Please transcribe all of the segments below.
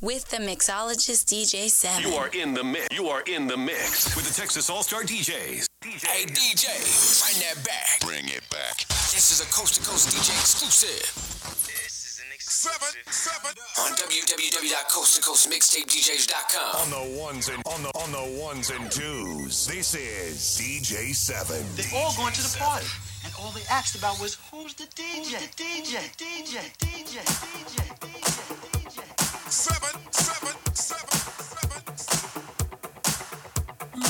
with the mixologist DJ Seven. You are in the mix. You are in the mix with the Texas All Star DJs. Hey DJ, bring that back. Bring it back. This is a coast to coast DJ exclusive Seven, seven. on www.coasttocoastmixtapedjs.com. On the ones and on the on the ones and twos. This is DJ Seven. They all going to the party. And all they asked about was who's the DJ? Who's DJ, DJ, DJ, DJ, DJ, DJ.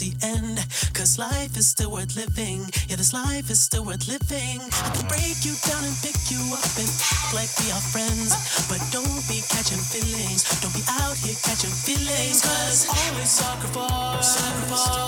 the end. Cause life is still worth living. Yeah, this life is still worth living. I can break you down and pick you up and act like we are friends. But don't be catching feelings. Don't be out here catching feelings. Cause always sacrifice. Sacrifice. Your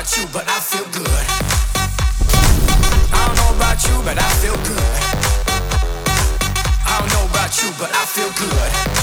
about you, but I feel good. I don't know about you, but I feel good. I don't know about you, but I feel good.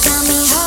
Got me hoping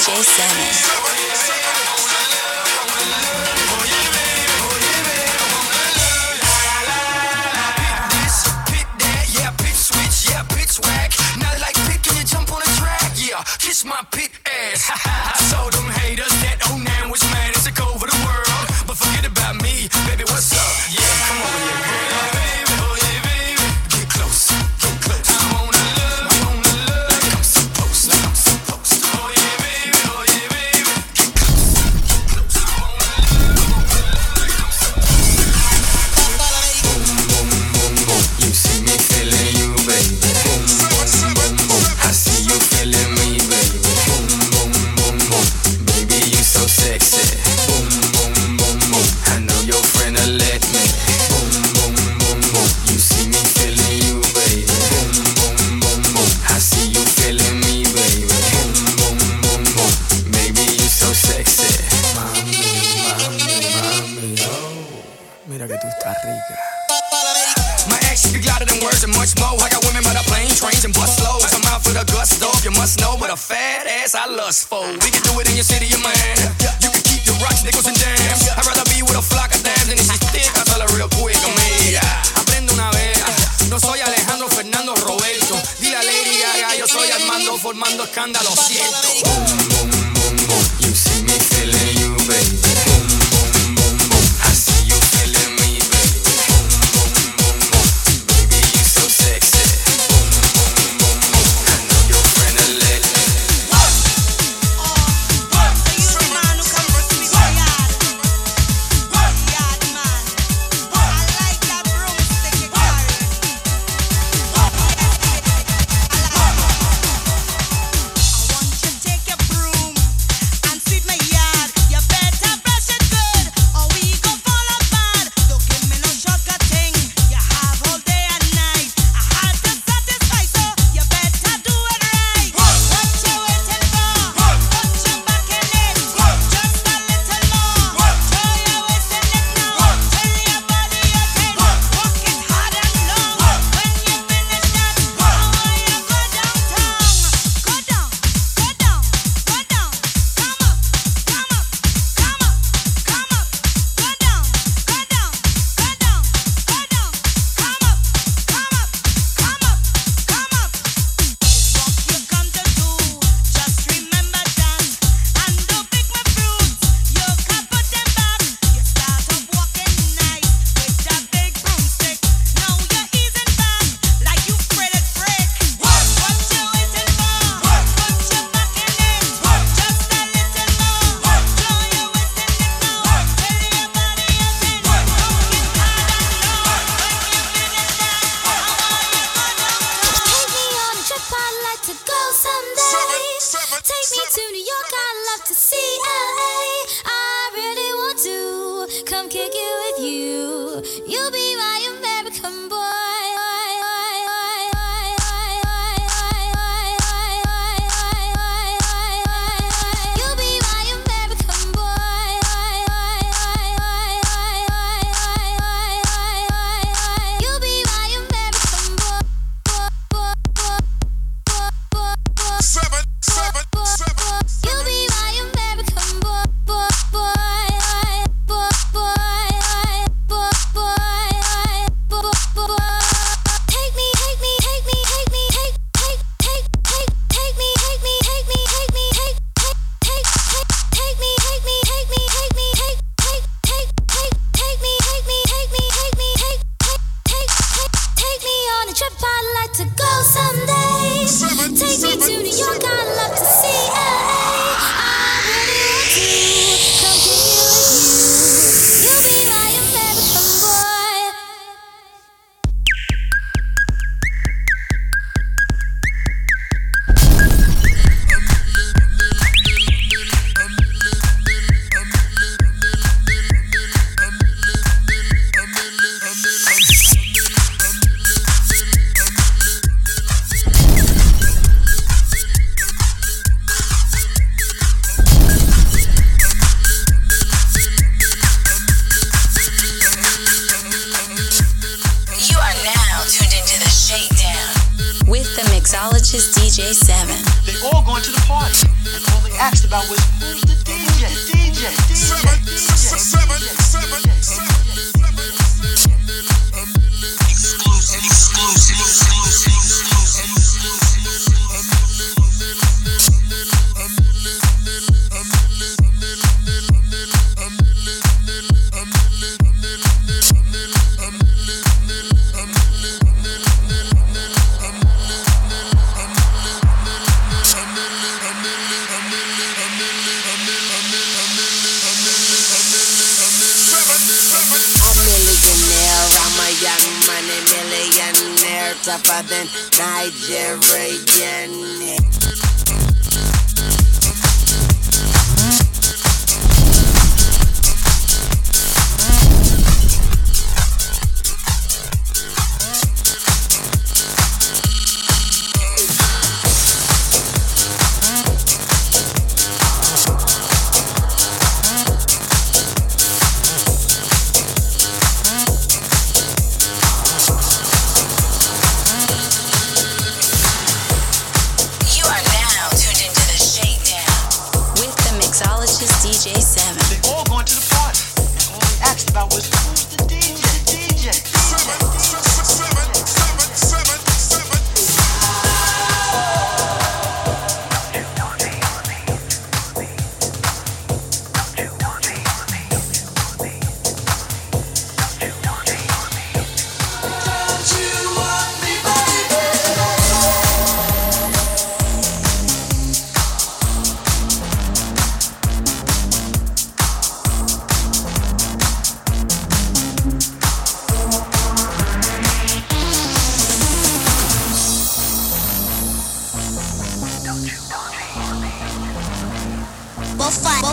DJ Seven.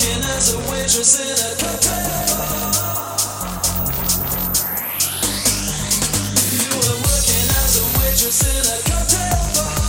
working as a waitress in a cafe. You were working as a waitress in a cocktail bar.